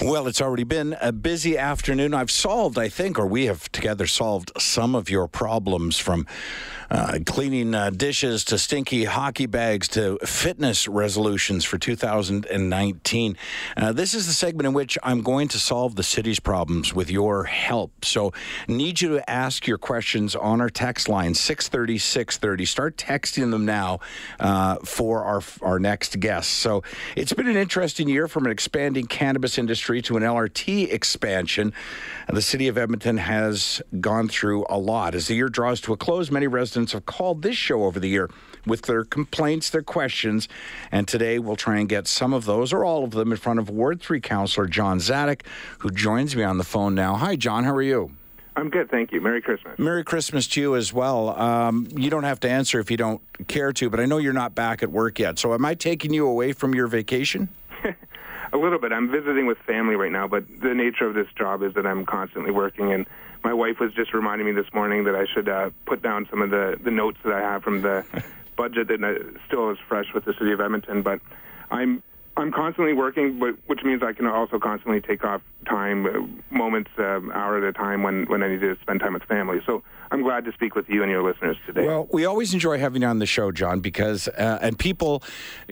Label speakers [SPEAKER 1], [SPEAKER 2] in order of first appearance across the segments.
[SPEAKER 1] Well, it's already been a busy afternoon. I've solved, I think, or we have together solved some of your problems from uh, cleaning uh, dishes to stinky hockey bags to fitness resolutions for 2019. Uh, this is the segment in which I'm going to solve the city's problems with your help. So, need you to ask your questions on our text line 630 630. Start texting them now uh, for our our next guest. So, it's been an interesting year from an expanding cannabis industry to an LRT expansion. The city of Edmonton has gone through a lot. As the year draws to a close, many residents have called this show over the year with their complaints, their questions, and today we'll try and get some of those or all of them in front of Ward 3 Councillor John Dziadyk, who joins me on the phone now. Hi, John. How are you?
[SPEAKER 2] I'm good, thank you. Merry Christmas.
[SPEAKER 1] Merry Christmas to you as well. Um, you don't have to answer if you don't care to, but I know you're not back at work yet. So, am I taking you away from your vacation?
[SPEAKER 2] A little bit. I'm visiting with family right now, but the nature of this job is that I'm constantly working. And my wife was just reminding me this morning that I should uh, put down some of the, the notes that I have from the budget that uh, still is fresh with the city of Edmonton. But I'm I'm constantly working, but which means I can also constantly take off time, uh, moments, uh, hour at a time when when I need to spend time with family. So I'm glad to speak with you and your listeners today.
[SPEAKER 1] Well, we always enjoy having you on the show, John, because uh, and people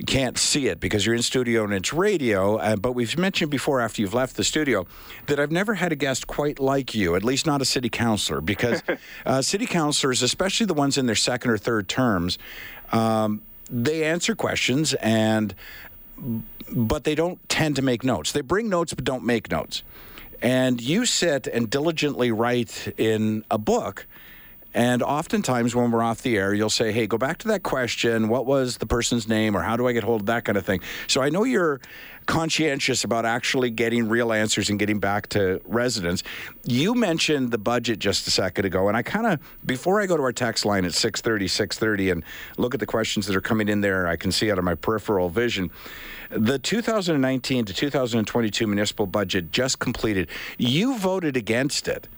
[SPEAKER 1] can't see it because you're in studio and it's radio. Uh, but we've mentioned before, after you've left the studio, that I've never had a guest quite like you, at least not a city councilor, because uh, city councilors, especially the ones in their second or third terms. Um, they answer questions and but they don't tend to make notes. They bring notes but don't make notes. And you sit and diligently write in a book. And oftentimes, when we're off the air, you'll say, Hey, go back to that question. What was the person's name, or how do I get hold of that kind of thing? So I know you're conscientious about actually getting real answers and getting back to residents. You mentioned the budget just a second ago, and I kind of, before I go to our text line at 630, 630, and look at the questions that are coming in there, I can see out of my peripheral vision. The 2019 to 2022 municipal budget just completed. You voted against it.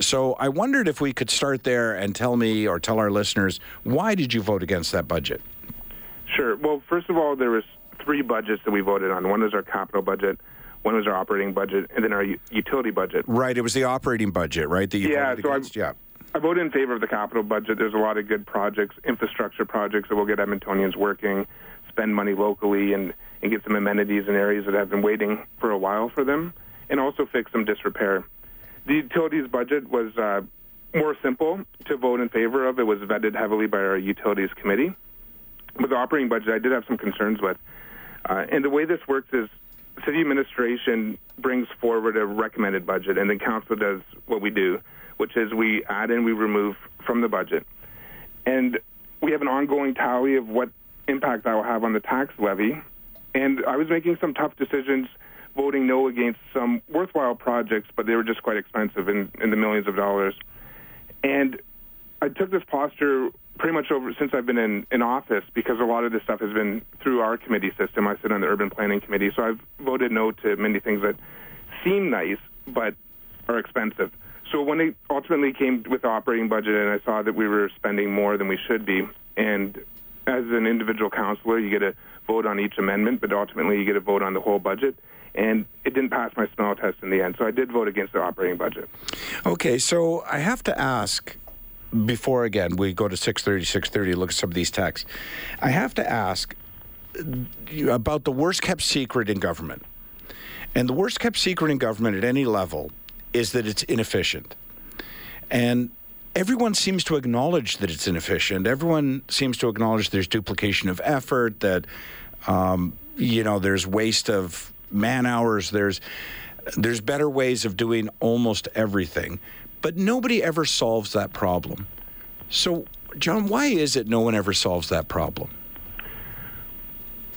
[SPEAKER 1] So I wondered if we could start there and tell me or tell our listeners why did you vote against that budget?
[SPEAKER 2] Sure. Well, first of all, there was three budgets that we voted on. One was our capital budget, one was our operating budget, and then our u- utility budget.
[SPEAKER 1] Right. It was the operating budget, right? That you
[SPEAKER 2] yeah.
[SPEAKER 1] voted
[SPEAKER 2] So I,
[SPEAKER 1] against? yeah.
[SPEAKER 2] I voted in favor of the capital budget. There's a lot of good projects, infrastructure projects that will get Edmontonians working, spend money locally, and and get some amenities in areas that have been waiting for a while for them, and also fix some disrepair. The utilities budget was uh, more simple to vote in favor of. It was vetted heavily by our utilities committee. With the operating budget, I did have some concerns with. Uh, and the way this works is city administration brings forward a recommended budget, and then council does what we do, which is we add and we remove from the budget. And we have an ongoing tally of what impact that will have on the tax levy. And I was making some tough decisions voting no against some worthwhile projects, but they were just quite expensive in, in the millions of dollars. And I took this posture pretty much over since I've been in, in office because a lot of this stuff has been through our committee system. I sit on the urban planning committee, so I've voted no to many things that seem nice but are expensive. So when it ultimately came with the operating budget and I saw that we were spending more than we should be, and as an individual counselor, you get a vote on each amendment, but ultimately you get a vote on the whole budget and it didn't pass my smell test in the end. So I did vote against the operating budget.
[SPEAKER 1] Okay, so I have to ask before again we go to 630 630 look at some of these texts i have to ask about the worst kept secret in government and the worst kept secret in government at any level is that it's inefficient and everyone seems to acknowledge that it's inefficient everyone seems to acknowledge there's duplication of effort that um, you know there's waste of man hours there's there's better ways of doing almost everything but nobody ever solves that problem. So, John, why is it no one ever solves that problem?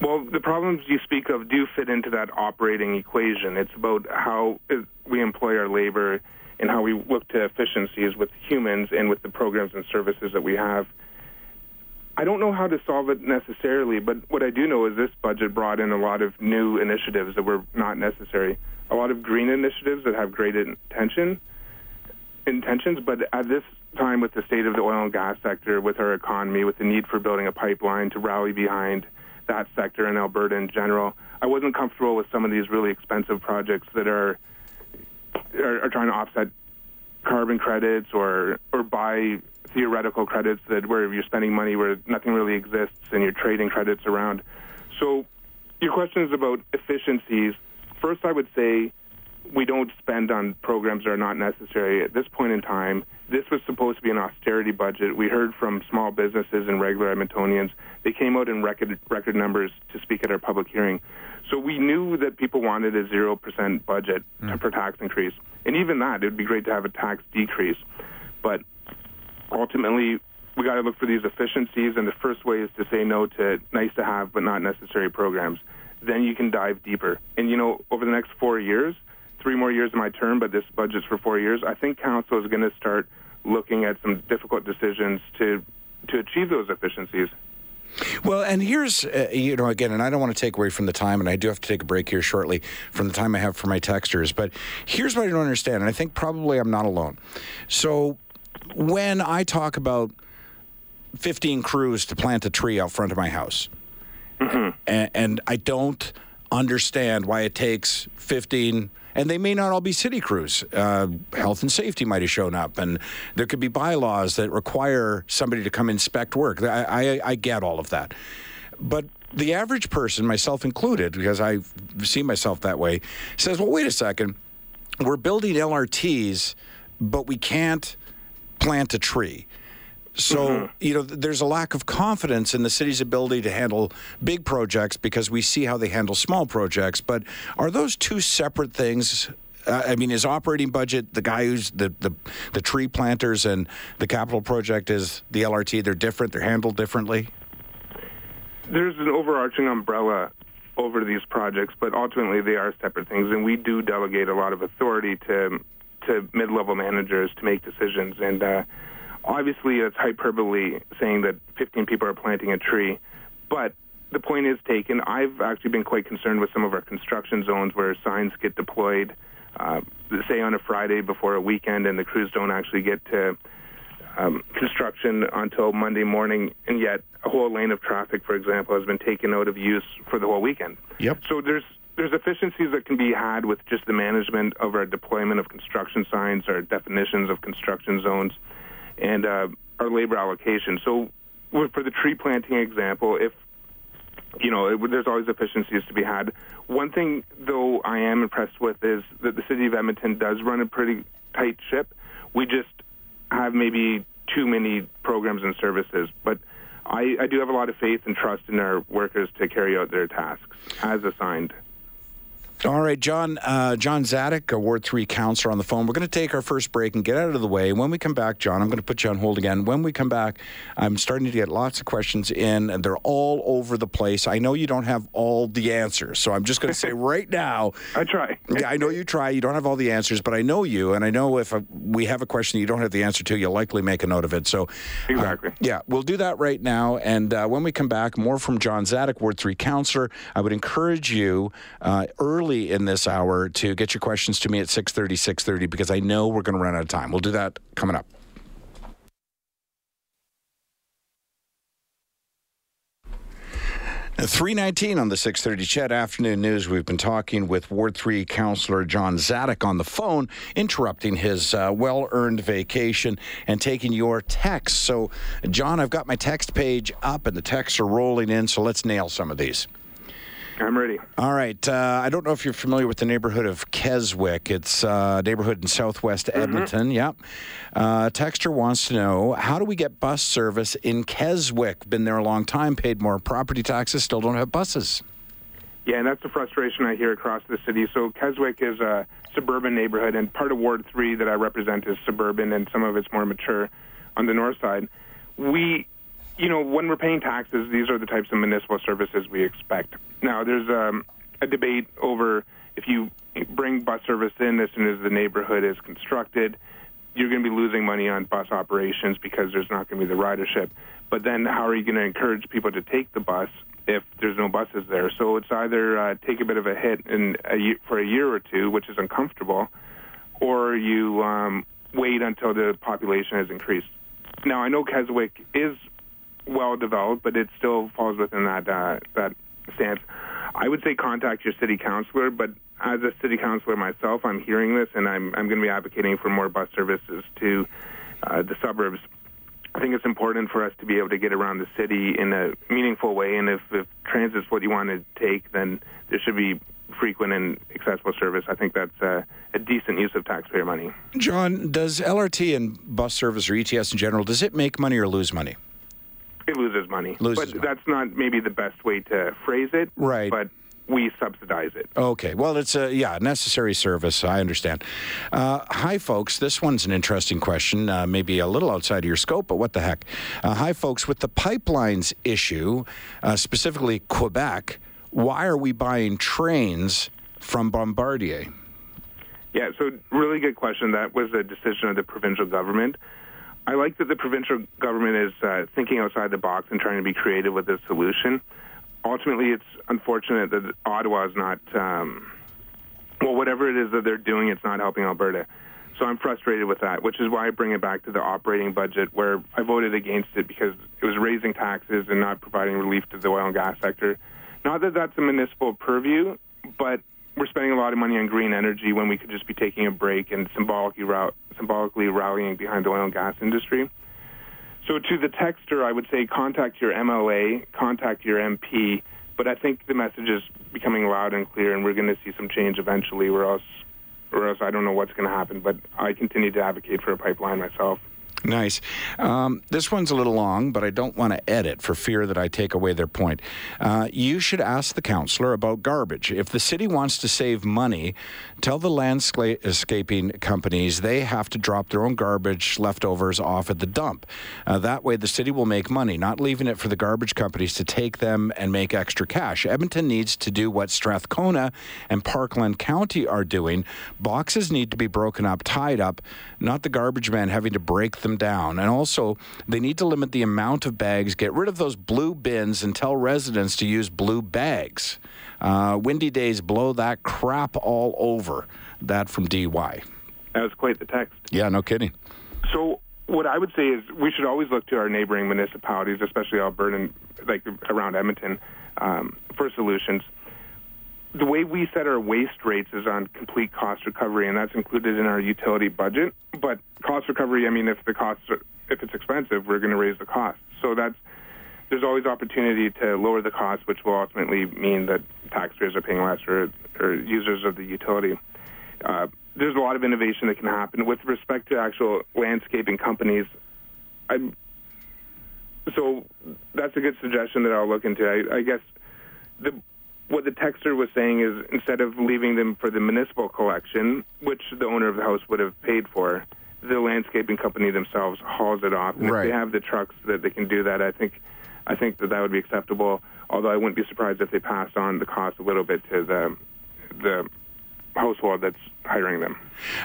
[SPEAKER 2] Well, the problems you speak of do fit into that operating equation. It's about how uh, we employ our labor and how we look to efficiencies with humans and with the programs and services that we have. I don't know how to solve it necessarily, but what I do know is this budget brought in a lot of new initiatives that were not necessary. A lot of green initiatives that have great intention, intentions, but at this time, with the state of the oil and gas sector, with our economy, with the need for building a pipeline to rally behind that sector in Alberta in general, I wasn't comfortable with some of these really expensive projects that are are, are trying to offset carbon credits or or buy theoretical credits that where you're spending money where nothing really exists and you're trading credits around. So your question is about efficiencies. First, I would say we don't spend on programs that are not necessary at this point in time. This was supposed to be an austerity budget. We heard from small businesses and regular Edmontonians. They came out in record record numbers to speak at our public hearing. So we knew that people wanted a zero percent budget mm. for tax increase, and even that, it would be great to have a tax decrease. But ultimately, we got to look for these efficiencies, and the first way is to say no to nice to have but not necessary programs. Then you can dive deeper. And you know, over the next four years, three more years of my term, but this budget's for four years. I think council is going to start looking at some difficult decisions to to achieve those efficiencies.
[SPEAKER 1] Well, and here's, uh, you know, again, and I don't want to take away from the time, and I do have to take a break here shortly from the time I have for my texters, but here's what I don't understand, and I think probably I'm not alone. So when I talk about 15 crews to plant a tree out front of my house, mm-hmm. and, and I don't understand why it takes 15 and they may not all be city crews. Uh, health and safety might have shown up, and there could be bylaws that require somebody to come inspect work. I, I, I get all of that. But the average person, myself included, because I see myself that way, says, well, wait a second. We're building LRTs, but we can't plant a tree. So, mm-hmm. you know, there's a lack of confidence in the city's ability to handle big projects because we see how they handle small projects. But are those two separate things? Uh, I mean, is operating budget the guy who's the, the, the tree planters and the capital project is the LRT? They're different, they're handled differently?
[SPEAKER 2] There's an overarching umbrella over these projects, but ultimately they are separate things. And we do delegate a lot of authority to, to mid level managers to make decisions. And, uh, Obviously, it's hyperbole saying that 15 people are planting a tree, but the point is taken. I've actually been quite concerned with some of our construction zones where signs get deployed, uh, say on a Friday before a weekend, and the crews don't actually get to um, construction until Monday morning, and yet a whole lane of traffic, for example, has been taken out of use for the whole weekend.
[SPEAKER 1] Yep.
[SPEAKER 2] So there's there's efficiencies that can be had with just the management of our deployment of construction signs, our definitions of construction zones and uh, our labor allocation. So for the tree planting example, if you know, it, there's always efficiencies to be had. One thing, though, I am impressed with is that the city of Edmonton does run a pretty tight ship. We just have maybe too many programs and services, but I, I do have a lot of faith and trust in our workers to carry out their tasks as assigned.
[SPEAKER 1] All right, John. Uh, John Dziadyk, a Ward Three councillor, on the phone. We're going to take our first break and get out of the way. When we come back, John, I'm going to put you on hold again. When we come back, I'm starting to get lots of questions in, and they're all over the place. I know you don't have all the answers, so I'm just going to say right now.
[SPEAKER 2] I try.
[SPEAKER 1] yeah, I know you try. You don't have all the answers, but I know you, and I know if we have a question you don't have the answer to, you'll likely make a note of it. So, uh,
[SPEAKER 2] exactly.
[SPEAKER 1] Uh, yeah, we'll do that right now. And uh, when we come back, more from John Dziadyk, Ward Three councillor. I would encourage you uh, early in this hour to get your questions to me at 6.30, 6.30, because I know we're going to run out of time. We'll do that coming up. At 319 on the 630 CHED Afternoon News. We've been talking with Ward 3 Councillor John Dziadyk on the phone, interrupting his uh, well earned vacation and taking your texts. So, John, I've got my text page up and the texts are rolling in, so let's nail some of these.
[SPEAKER 2] I'm ready.
[SPEAKER 1] All right. Uh, I don't know if you're familiar with the neighborhood of Keswick. It's a neighborhood in southwest mm-hmm. Edmonton. Mm-hmm. Yep. Uh, Texter wants to know how do we get bus service in Keswick? Been there a long time, paid more property taxes, still don't have buses.
[SPEAKER 2] Yeah, and that's the frustration I hear across the city. So Keswick is a suburban neighborhood, and part of Ward 3 that I represent is suburban, and some of it's more mature on the north side. We you know, when we're paying taxes, these are the types of municipal services we expect. Now, there's um, a debate over if you bring bus service in as soon as the neighborhood is constructed, you're going to be losing money on bus operations because there's not going to be the ridership. But then, how are you going to encourage people to take the bus if there's no buses there? So it's either uh, take a bit of a hit in a year, for a year or two, which is uncomfortable, or you um, wait until the population has increased. Now, I know Keswick is well developed, but it still falls within that uh, that stance. I would say contact your city councilor, but as a city councilor myself, I'm hearing this, and I'm I'm going to be advocating for more bus services to uh, the suburbs. I think it's important for us to be able to get around the city in a meaningful way, and if, if transit's what you want to take, then there should be frequent and accessible service. I think that's a, a, decent use of taxpayer money.
[SPEAKER 1] John, does LRT and bus service or ETS in general, does it make money or lose money?
[SPEAKER 2] It loses money.
[SPEAKER 1] Loses
[SPEAKER 2] but
[SPEAKER 1] money.
[SPEAKER 2] that's not maybe the best way to phrase it.
[SPEAKER 1] Right.
[SPEAKER 2] But we subsidize it.
[SPEAKER 1] Okay. Well, it's a yeah necessary service. I understand. Uh, hi, folks. This one's an interesting question. Uh, maybe a little outside of your scope, but what the heck? Uh, hi, folks. With the pipelines issue, uh, specifically Quebec, why are we buying trains from Bombardier?
[SPEAKER 2] Yeah. So really good question. That was a decision of the provincial government. I like that the provincial government is uh, thinking outside the box and trying to be creative with this solution. Ultimately, it's unfortunate that Ottawa is not, um, well, whatever it is that they're doing, it's not helping Alberta. So I'm frustrated with that, which is why I bring it back to the operating budget, where I voted against it because it was raising taxes and not providing relief to the oil and gas sector. Not that that's a municipal purview, but we're spending a lot of money on green energy when we could just be taking a break and symbolically, symbolically rallying behind the oil and gas industry. So to the texter, I would say contact your MLA, contact your MP, but I think the message is becoming loud and clear, and we're going to see some change eventually, or else, or else I don't know what's going to happen. But I continue to advocate for a pipeline myself.
[SPEAKER 1] Nice. Um, this one's a little long, but I don't want to edit for fear that I take away their point. Uh, you should ask the councillor about garbage. If the city wants to save money, tell the landscaping companies they have to drop their own garbage leftovers off at the dump. Uh, that way, the city will make money, not leaving it for the garbage companies to take them and make extra cash. Edmonton needs to do what Strathcona and Parkland County are doing. Boxes need to be broken up, tied up, not the garbage man having to break them down. And also, they need to limit the amount of bags, get rid of those blue bins, and tell residents to use blue bags. Uh, windy days blow that crap all over. That from DY.
[SPEAKER 2] That was quite the text.
[SPEAKER 1] Yeah, no kidding.
[SPEAKER 2] So what I would say is we should always look to our neighboring municipalities, especially Alberta, and, like around Edmonton, um, for solutions. The way we set our waste rates is on complete cost recovery, and that's included in our utility budget. But cost recovery, I mean, if the costs, are, if it's expensive, we're going to raise the cost. So that's there's always opportunity to lower the cost, which will ultimately mean that taxpayers are paying less or, or users of the utility. Uh, there's a lot of innovation that can happen with respect to actual landscaping companies. I'm, so that's a good suggestion that I'll look into. I, I guess the what the texter was saying is instead of leaving them for the municipal collection, which the owner of the house would have paid for, the landscaping company themselves hauls it off. And
[SPEAKER 1] right.
[SPEAKER 2] if they have the trucks that they can do that, I think I think that that would be acceptable. Although I wouldn't be surprised if they passed on the cost a little bit to the the household that's hiring them.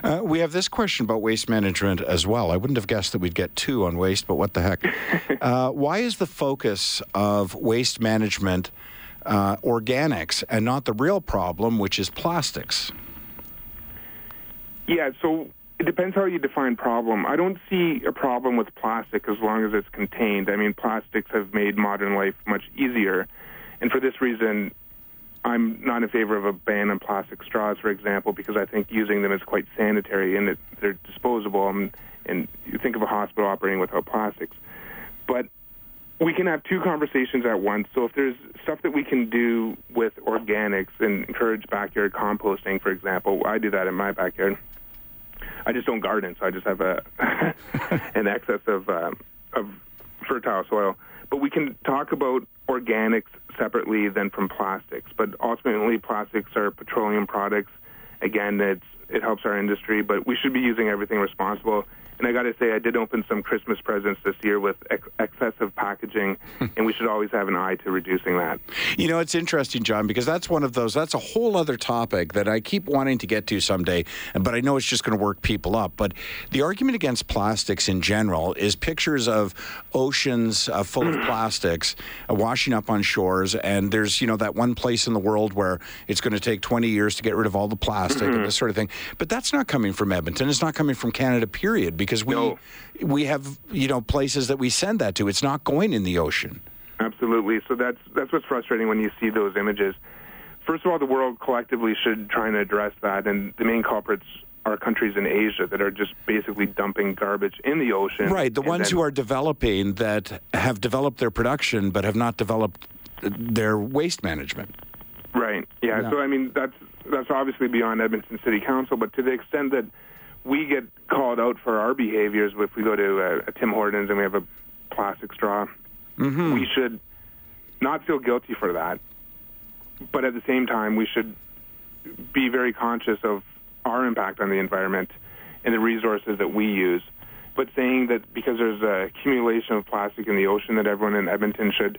[SPEAKER 1] Uh, we have this question about waste management as well. I wouldn't have guessed that we'd get two on waste, but what the heck? uh, why is the focus of waste management uh, organics and not the real problem, which is plastics?
[SPEAKER 2] Yeah, so it depends how you define problem. I don't see a problem with plastic as long as it's contained. I mean, plastics have made modern life much easier. And for this reason, I'm not in favor of a ban on plastic straws, for example, because I think using them is quite sanitary and they're disposable. And, and you think of a hospital operating without plastics. But we can have two conversations at once. So if there's stuff that we can do with organics and encourage backyard composting, for example, I do that in my backyard. I just don't garden, so I just have a an excess of um, of fertile soil. But we can talk about organics separately than from plastics. But ultimately, plastics are petroleum products. Again, it's it helps our industry, but we should be using everything responsible. And I got to say, I did open some Christmas presents this year with ex- excessive packaging, and we should always have an eye to reducing that.
[SPEAKER 1] You know, it's interesting, John, because that's one of those, that's a whole other topic that I keep wanting to get to someday, but I know it's just going to work people up. But the argument against plastics in general is pictures of oceans uh, full of plastics uh, washing up on shores, and there's, you know, that one place in the world where it's going to take 20 years to get rid of all the plastic and this sort of thing. But that's not coming from Edmonton. It's not coming from Canada, period, because we
[SPEAKER 2] No.
[SPEAKER 1] we have you know places that we send that to. It's not going in the ocean.
[SPEAKER 2] Absolutely. So that's that's what's frustrating when you see those images. First of all, the world collectively should try and address that, and the main culprits are countries in Asia that are just basically dumping garbage in the ocean.
[SPEAKER 1] Right, the ones
[SPEAKER 2] then-
[SPEAKER 1] who are developing that have developed their production but have not developed their waste management.
[SPEAKER 2] Right. Yeah.
[SPEAKER 1] Yeah.
[SPEAKER 2] So I mean, that's that's obviously beyond Edmonton City Council, but to the extent that we get called out for our behaviors, if we go to a, a Tim Hortons and we have a plastic straw, mm-hmm. we should not feel guilty for that. But at the same time, we should be very conscious of our impact on the environment and the resources that we use. But saying that because there's a accumulation of plastic in the ocean, that everyone in Edmonton should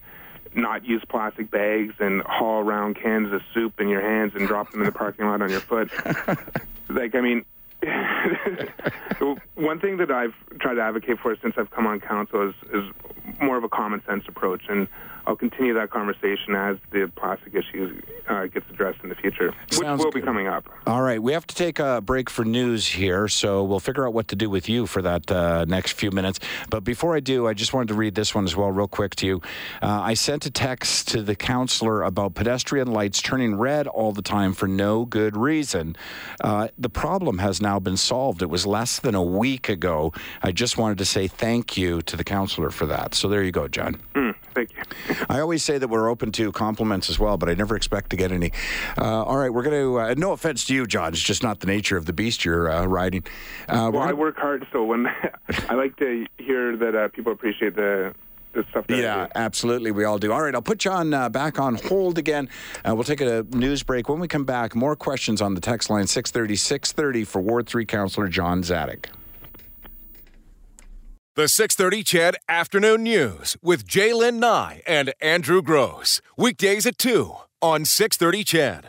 [SPEAKER 2] not use plastic bags and haul around cans of soup in your hands and drop them in the parking lot on your foot. like, I mean, one thing that I've tried to advocate for since I've come on council is, is more of a common sense approach, and I'll continue that conversation as the plastic issue uh, gets addressed in the future, which
[SPEAKER 1] Sounds
[SPEAKER 2] will be coming up.
[SPEAKER 1] All right, we have to take a break for news here, so we'll figure out what to do with you for that uh, next few minutes. But before I do, I just wanted to read this one as well, real quick to you. Uh, I sent a text to the counselor about pedestrian lights turning red all the time for no good reason. Uh, the problem has now been solved. It was less than a week ago. I just wanted to say thank you to the counselor for that. So there you go, John.
[SPEAKER 2] Mm, thank you.
[SPEAKER 1] I always say that we're open to compliments as well, but I never expect to get any. Uh, all right, we're going to. Uh, no offense to you, John. It's just not the nature of the beast you're uh, riding. Uh,
[SPEAKER 2] Well, I
[SPEAKER 1] gonna-
[SPEAKER 2] work hard, so when I like to hear that uh, people appreciate the the stuff that
[SPEAKER 1] yeah, absolutely. We all do. All right, I'll put John uh, back on hold again. Uh, we'll take a news break. When we come back, more questions on the text line 630 630 for Ward 3 Councillor John Dziadyk.
[SPEAKER 3] The 630 CHED Afternoon News with Jaylen Nye and Andrew Gross. Weekdays at 2 on 630 CHED.